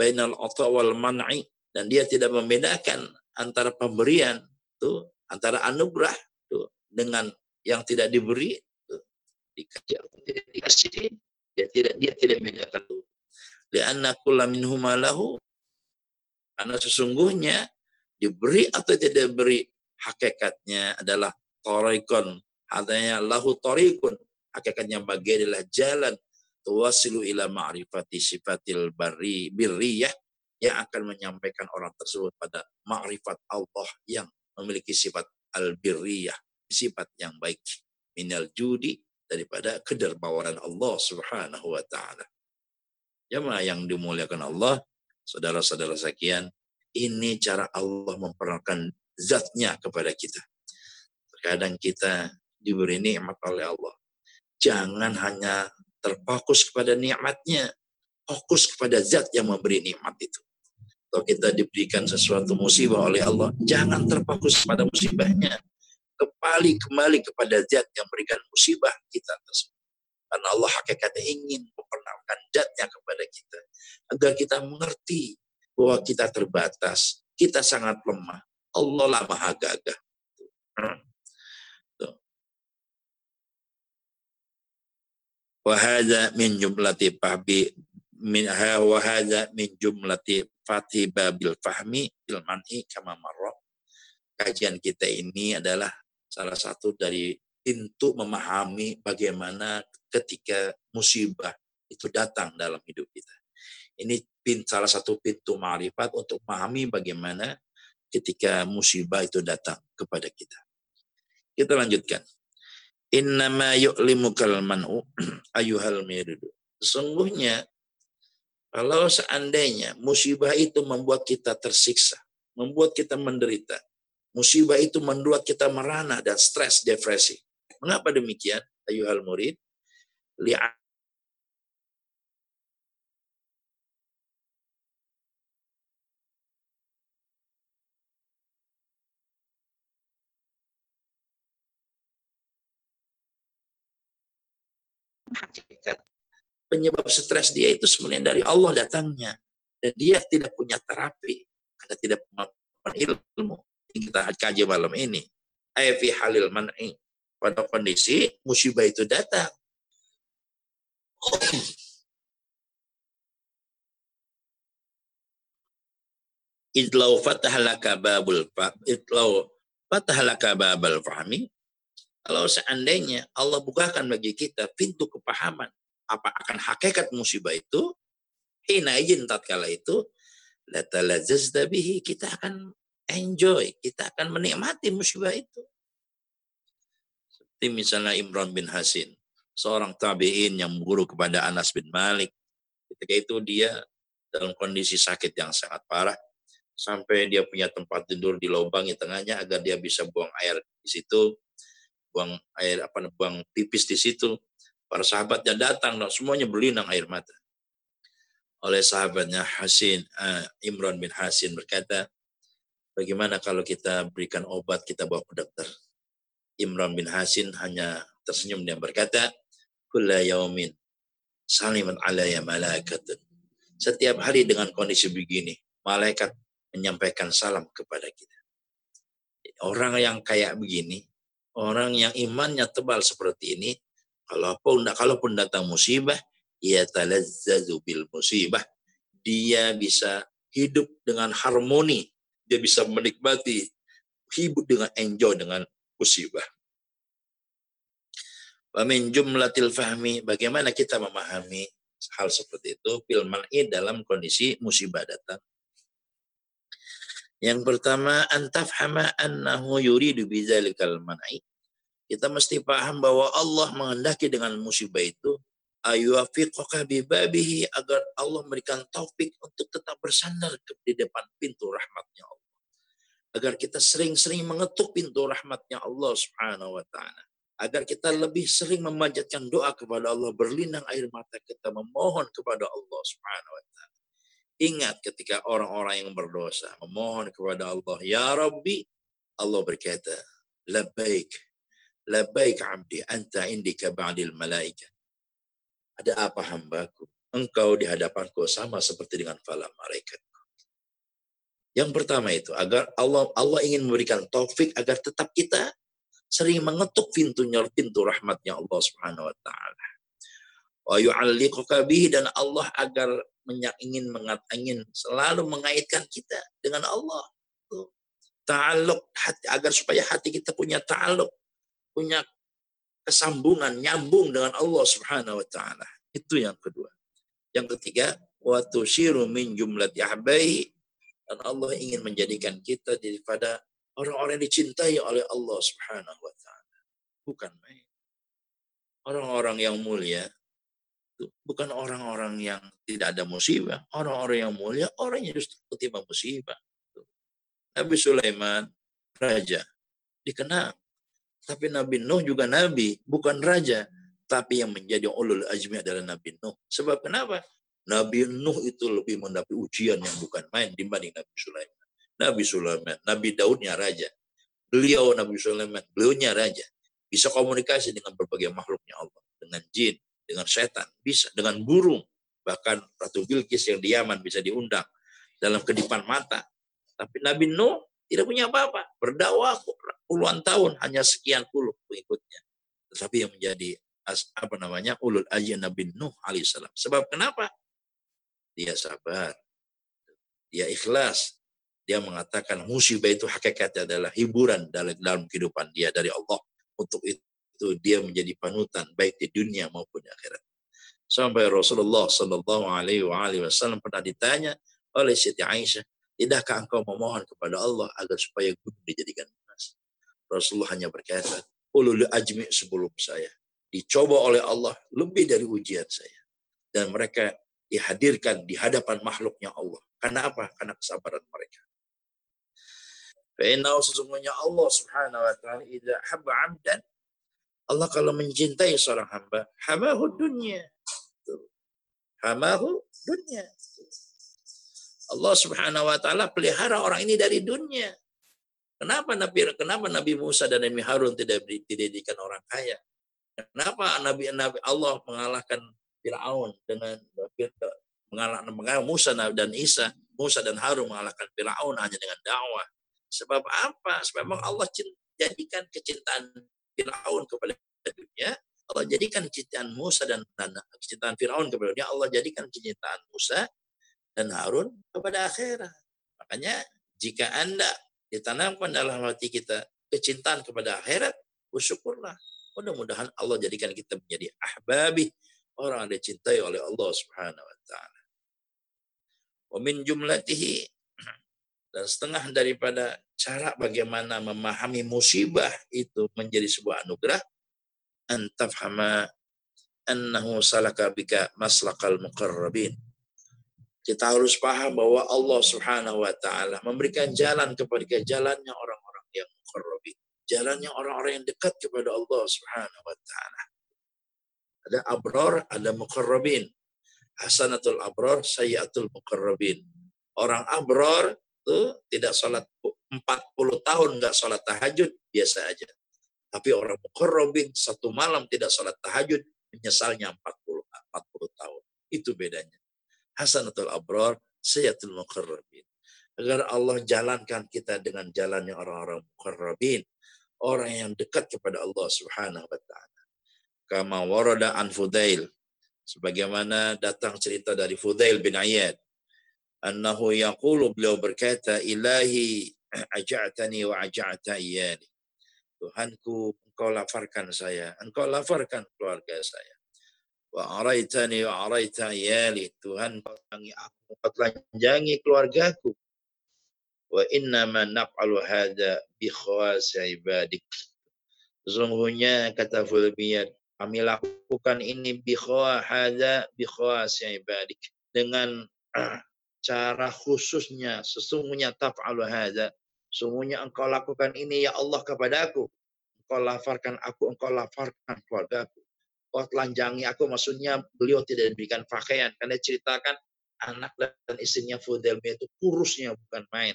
bainal ata wal man'i dan dia tidak membedakan antara pemberian tuh antara anugerah tuh dengan yang tidak diberi tuh dikasih atau tidak dikasih dia tidak dia tidak membedakan tuh lianna kullu minhum lahu karena sesungguhnya diberi atau tidak diberi hakikatnya adalah torikon adanya lahu tariqun. Hakikatnya bagian adalah jalan. Tuwasilu ila ma'rifati sifatil bari birriyah. Yang akan menyampaikan orang tersebut pada ma'rifat Allah yang memiliki sifat al-birriyah, sifat yang baik. Minal judi daripada kedermawanan Allah Subhanahu wa taala. Jemaah yang dimuliakan Allah, saudara-saudara sekian, ini cara Allah memperkenalkan zatnya kepada kita. Terkadang kita diberi nikmat oleh Allah. Jangan hanya terfokus kepada nikmatnya, fokus kepada zat yang memberi nikmat itu. Kalau kita diberikan sesuatu musibah oleh Allah, jangan terfokus pada musibahnya. Kembali kembali kepada zat yang memberikan musibah kita tersebut. Karena Allah hakikatnya ingin memperkenalkan zatnya kepada kita. Agar kita mengerti bahwa kita terbatas, kita sangat lemah. Allah lah maha gagah. Hmm. Wahada min jumlati fahbi min ha wahada min jumlati babil fahmi bil man'i kama marra. Kajian kita ini adalah salah satu dari pintu memahami bagaimana ketika musibah itu datang dalam hidup kita. Ini pin, salah satu pintu ma'rifat untuk memahami bagaimana ketika musibah itu datang kepada kita. Kita lanjutkan. Innama yu'limukal man'u <clears throat> ayuhal miridu. Sesungguhnya kalau seandainya musibah itu membuat kita tersiksa, membuat kita menderita, musibah itu membuat kita merana dan stres, depresi. Mengapa demikian? Ayuhal murid. Hakikat. Penyebab stres dia itu sebenarnya dari Allah datangnya. Dan dia tidak punya terapi karena tidak punya ilmu. Yang kita kaji malam ini. Ayfi halil man'i. Pada kondisi musibah itu datang. Idlau fatahalaka babul idlau fatahalaka fahmi kalau seandainya Allah bukakan bagi kita pintu kepahaman, apa akan hakikat musibah itu, hina izin tatkala itu, kita akan enjoy, kita akan menikmati musibah itu. Seperti misalnya Imran bin Hasin, seorang tabi'in yang guru kepada Anas bin Malik. Ketika itu dia dalam kondisi sakit yang sangat parah, sampai dia punya tempat tidur di lubang di tengahnya agar dia bisa buang air di situ, buang air apa buang pipis di situ. Para sahabatnya datang dan semuanya berlinang air mata. Oleh sahabatnya Hasin uh, Imran bin Hasin berkata, bagaimana kalau kita berikan obat kita bawa ke dokter? Imran bin Hasin hanya tersenyum dan berkata, "Kulla yaumin saliman alaya malaikatun." Setiap hari dengan kondisi begini, malaikat menyampaikan salam kepada kita. Orang yang kayak begini, orang yang imannya tebal seperti ini, kalaupun kalaupun datang musibah, ia talazzazu bil musibah. Dia bisa hidup dengan harmoni, dia bisa menikmati hidup dengan enjoy dengan musibah. Wamin jumlatil fahmi, bagaimana kita memahami hal seperti itu, fil dalam kondisi musibah datang. Yang pertama, antafhama annahu yuridu bizalikal man'i. Kita mesti paham bahwa Allah menghendaki dengan musibah itu ayuafiqaka bibabihi agar Allah memberikan taufik untuk tetap bersandar di depan pintu rahmatnya Allah. Agar kita sering-sering mengetuk pintu rahmatnya Allah subhanahu wa ta'ala. Agar kita lebih sering memanjatkan doa kepada Allah, berlinang air mata kita memohon kepada Allah subhanahu wa ta'ala. Ingat ketika orang-orang yang berdosa memohon kepada Allah, Ya Rabbi, Allah berkata, Labbaik, Labbaik abdi, anta indika ba'dil malaika. Ada apa hambaku? Engkau di hadapanku sama seperti dengan fala malaikat. Yang pertama itu agar Allah Allah ingin memberikan taufik agar tetap kita sering mengetuk pintunya pintu rahmatnya Allah Subhanahu wa taala. Wa yu'alliquka bihi dan Allah agar ingin mengat ingin selalu mengaitkan kita dengan Allah. Ta'aluk hati, agar supaya hati kita punya ta'aluk, punya kesambungan, nyambung dengan Allah Subhanahu wa taala. Itu yang kedua. Yang ketiga, wa tusyiru min jumlati ahbai dan Allah ingin menjadikan kita daripada orang-orang dicintai oleh Allah Subhanahu wa taala. Bukan main. Orang-orang yang mulia bukan orang-orang yang tidak ada musibah. Orang-orang yang mulia, orang yang justru ketimbang musibah. Nabi Sulaiman, raja, dikenal. Tapi Nabi Nuh juga nabi, bukan raja. Tapi yang menjadi ulul azmi adalah Nabi Nuh. Sebab kenapa? Nabi Nuh itu lebih mendapat ujian yang bukan main dibanding Nabi Sulaiman. Nabi Sulaiman, Nabi Daudnya raja. Beliau Nabi Sulaiman, beliaunya raja. Bisa komunikasi dengan berbagai makhluknya Allah. Dengan jin, dengan setan, bisa dengan burung, bahkan Ratu Bilqis yang di Yaman bisa diundang dalam kedipan mata. Tapi Nabi Nuh tidak punya apa-apa, berdakwah puluhan tahun hanya sekian puluh pengikutnya. Tetapi yang menjadi apa namanya ulul aji Nabi Nuh alaihissalam. Sebab kenapa? Dia sabar, dia ikhlas, dia mengatakan musibah itu hakikatnya adalah hiburan dalam kehidupan dia dari Allah. Untuk itu itu dia menjadi panutan baik di dunia maupun di akhirat. Sampai Rasulullah Shallallahu Alaihi Wasallam pernah ditanya oleh Siti Aisyah, tidakkah engkau memohon kepada Allah agar supaya gunung dijadikan emas? Rasulullah hanya berkata, ulul ajmi sebelum saya dicoba oleh Allah lebih dari ujian saya dan mereka dihadirkan di hadapan makhluknya Allah. Karena apa? Karena kesabaran mereka. Karena sesungguhnya Allah subhanahu wa ta'ala idha habba amdan Allah kalau mencintai seorang hamba, hamahu dunia. Hamahu dunia. Allah Subhanahu wa taala pelihara orang ini dari dunia. Kenapa Nabi kenapa Nabi Musa dan Nabi Harun tidak dijadikan orang kaya? Kenapa Nabi Nabi Allah mengalahkan Firaun dengan mengalahkan, mengalahkan Musa dan Isa, Musa dan Harun mengalahkan Firaun hanya dengan dakwah. Sebab apa? Sebab memang Allah jadikan kecintaan Fir'aun kepada dunia, Allah jadikan kecintaan Musa dan, kecintaan Fir'aun kepada dunia, Allah jadikan kecintaan Musa dan Harun kepada akhirat. Makanya jika Anda ditanamkan dalam hati kita kecintaan kepada akhirat, bersyukurlah. Mudah-mudahan Allah jadikan kita menjadi ahbabi, Orang yang dicintai oleh Allah Subhanahu wa taala. Wa min jumlatihi dan setengah daripada cara bagaimana memahami musibah itu menjadi sebuah anugerah antafhama annahu salaka bika maslakal muqarrabin. Kita harus paham bahwa Allah Subhanahu wa taala memberikan jalan kepada jalannya orang-orang yang muqarrabin. Jalannya orang-orang yang dekat kepada Allah Subhanahu wa taala. Ada abror ada muqarrabin. Hasanatul abror sayyatul muqarrabin. Orang abror tidak sholat 40 tahun nggak sholat tahajud biasa aja. Tapi orang mukarrabin satu malam tidak sholat tahajud menyesalnya 40 40 tahun. Itu bedanya. Hasanatul abrar sayatul mukarrabin. Agar Allah jalankan kita dengan jalannya orang-orang mukarrabin. Orang yang dekat kepada Allah subhanahu wa ta'ala. Kama warada an Fudail. Sebagaimana datang cerita dari Fudail bin Ayyad annahu yaqulu beliau berkata ilahi aja'tani wa aja'ta iyali Tuhanku engkau lafarkan saya engkau lafarkan keluarga saya. Wa araitani wa araita iyali Tuhan telanjangi aku telanjangi keluargaku. Wa inna ma naf'alu hadha bi khawasi ibadik. Sesungguhnya kata Fulbiyat kami lakukan ini bi hadha bi khawasi ibadik. Dengan <clears throat> cara khususnya sesungguhnya taf'alu hadza. Sesungguhnya engkau lakukan ini ya Allah kepadaku engkau lafarkan aku engkau lafarkan keluargaku engkau telanjangi aku maksudnya beliau tidak diberikan pakaian. Karena ceritakan anak dan istrinya Fudelmi itu kurusnya bukan main.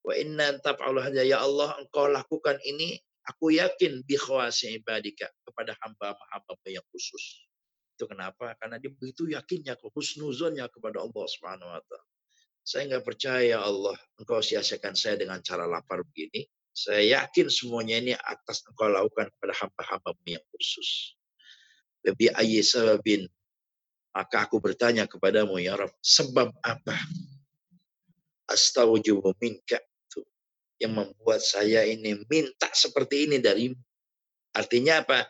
Wa inna taf'alu hadza ya Allah engkau lakukan ini aku yakin bi khawasi ibadika kepada hamba-hamba yang khusus itu kenapa? Karena dia begitu yakinnya, husnuzonnya kepada Allah Subhanahu wa taala. Saya nggak percaya Allah, engkau sia-siakan saya dengan cara lapar begini. Saya yakin semuanya ini atas engkau lakukan kepada hamba-hamba yang khusus. Lebih ayy sababin. Maka aku bertanya kepadamu ya Rabb, sebab apa? Astaujubu minka yang membuat saya ini minta seperti ini darimu. Artinya apa?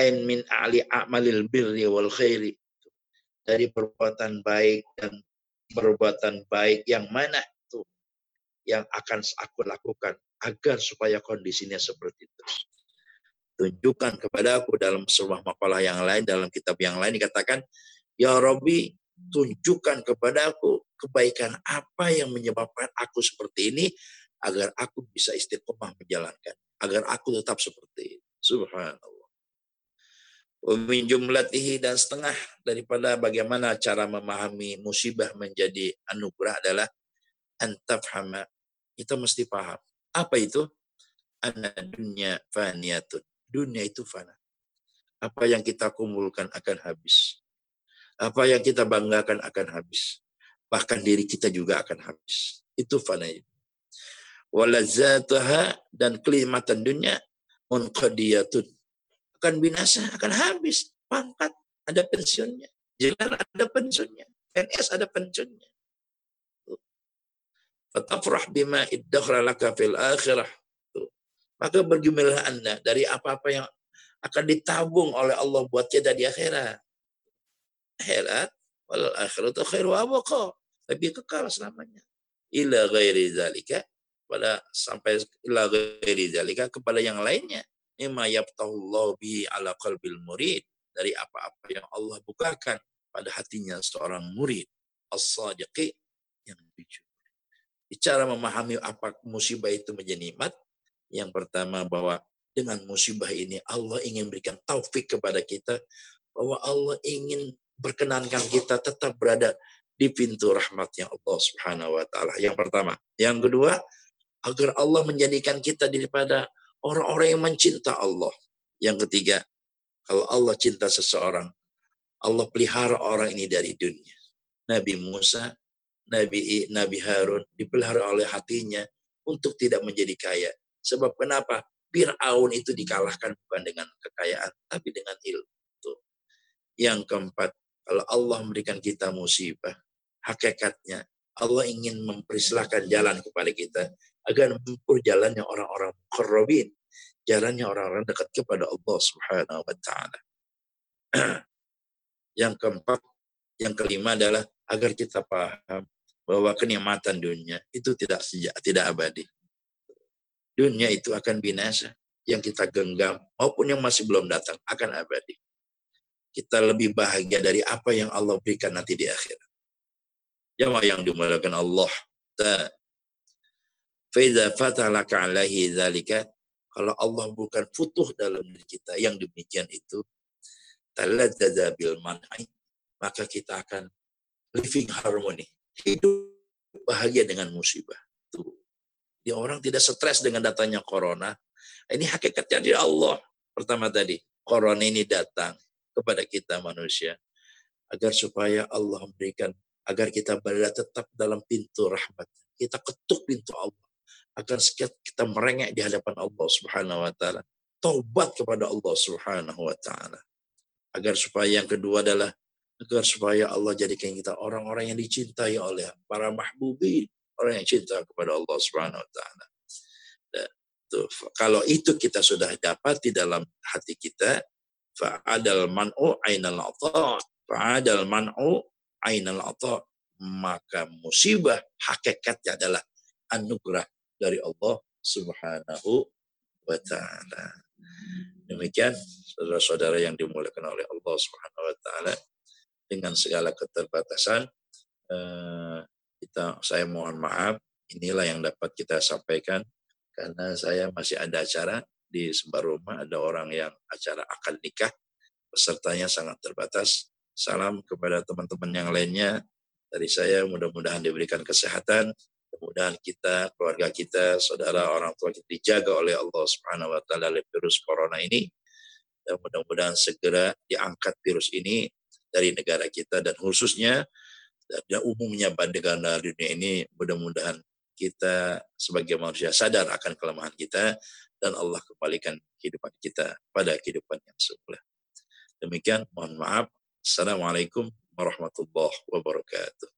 Ain min a'li a'malil birri wal khairi dari perbuatan baik dan perbuatan baik yang mana itu yang akan aku lakukan agar supaya kondisinya seperti itu. Tunjukkan kepada aku dalam sebuah makalah yang lain, dalam kitab yang lain dikatakan, Ya Robi, tunjukkan kepada aku kebaikan apa yang menyebabkan aku seperti ini, agar aku bisa istiqomah menjalankan. Agar aku tetap seperti ini. Subhanallah. Min jumlatihi dan setengah daripada bagaimana cara memahami musibah menjadi anugerah adalah antafhama. Kita mesti paham. Apa itu? Anna dunya faniyatun. Dunia itu fana. Apa yang kita kumpulkan akan habis. Apa yang kita banggakan akan habis. Bahkan diri kita juga akan habis. Itu fana itu. Walazatuha dan kelimatan dunia munqadiyatun akan binasa, akan habis. Pangkat ada pensiunnya. Jalan ada pensiunnya. PNS ada pensiunnya. Fatafrah bima iddakhra laka fil akhirah. Maka bergembiralah anda dari apa-apa yang akan ditabung oleh Allah buat kita di akhirat. Akhirat, wal akhiratu khairu abqa. Lebih kekal selamanya. Ila ghairi zalika. Pada sampai ila ghairi zalika kepada yang lainnya mimma yaftahullahu bihi ala qalbil murid dari apa-apa yang Allah bukakan pada hatinya seorang murid as-sadiqi yang jujur. Bicara memahami apa musibah itu menjadi nikmat, yang pertama bahwa dengan musibah ini Allah ingin berikan taufik kepada kita bahwa Allah ingin berkenankan kita tetap berada di pintu rahmatnya Allah Subhanahu wa taala. Yang pertama, yang kedua agar Allah menjadikan kita daripada orang-orang yang mencinta Allah. Yang ketiga, kalau Allah cinta seseorang, Allah pelihara orang ini dari dunia. Nabi Musa, Nabi Nabi Harun dipelihara oleh hatinya untuk tidak menjadi kaya. Sebab kenapa? Fir'aun itu dikalahkan bukan dengan kekayaan, tapi dengan ilmu. Yang keempat, kalau Allah memberikan kita musibah, hakikatnya Allah ingin mempersilahkan jalan kepada kita agar menempuh jalannya orang-orang mukarrabin, jalannya orang-orang dekat kepada Allah Subhanahu wa taala. <clears throat> Yang keempat, yang kelima adalah agar kita paham bahwa kenikmatan dunia itu tidak sejak tidak abadi. Dunia itu akan binasa. Yang kita genggam maupun yang masih belum datang akan abadi. Kita lebih bahagia dari apa yang Allah berikan nanti di akhirat. Jamaah yang dimuliakan Allah. Faiza fatalaka alaihi dzalika kalau Allah bukan futuh dalam diri kita yang demikian itu taladzaza bil man'i maka kita akan living harmony hidup bahagia dengan musibah. Tuh. Dia orang tidak stres dengan datangnya corona ini hakikatnya di Allah. Pertama tadi corona ini datang kepada kita manusia agar supaya Allah memberikan agar kita berada tetap dalam pintu rahmat. Kita ketuk pintu Allah akan kita merengek di hadapan Allah Subhanahu wa taala. Taubat kepada Allah Subhanahu wa taala. Agar supaya yang kedua adalah agar supaya Allah jadikan kita orang-orang yang dicintai oleh para mahbubi, orang yang cinta kepada Allah Subhanahu wa taala. Tuh, kalau itu kita sudah dapat di dalam hati kita, fa'adal man'u ainal ata, fa'adal man'u ainal maka musibah hakikatnya adalah anugerah dari Allah Subhanahu wa taala. Demikian saudara-saudara yang dimuliakan oleh Allah Subhanahu wa taala dengan segala keterbatasan eh, kita saya mohon maaf inilah yang dapat kita sampaikan karena saya masih ada acara di sebar rumah ada orang yang acara akad nikah pesertanya sangat terbatas salam kepada teman-teman yang lainnya dari saya mudah-mudahan diberikan kesehatan Mudah-mudahan kita, keluarga kita, saudara, orang tua kita dijaga oleh Allah Subhanahu wa taala dari virus corona ini. Dan mudah-mudahan segera diangkat virus ini dari negara kita dan khususnya dan umumnya negara dunia ini mudah-mudahan kita sebagai manusia sadar akan kelemahan kita dan Allah kembalikan kehidupan kita pada kehidupan yang semula. Demikian, mohon maaf. Assalamualaikum warahmatullahi wabarakatuh.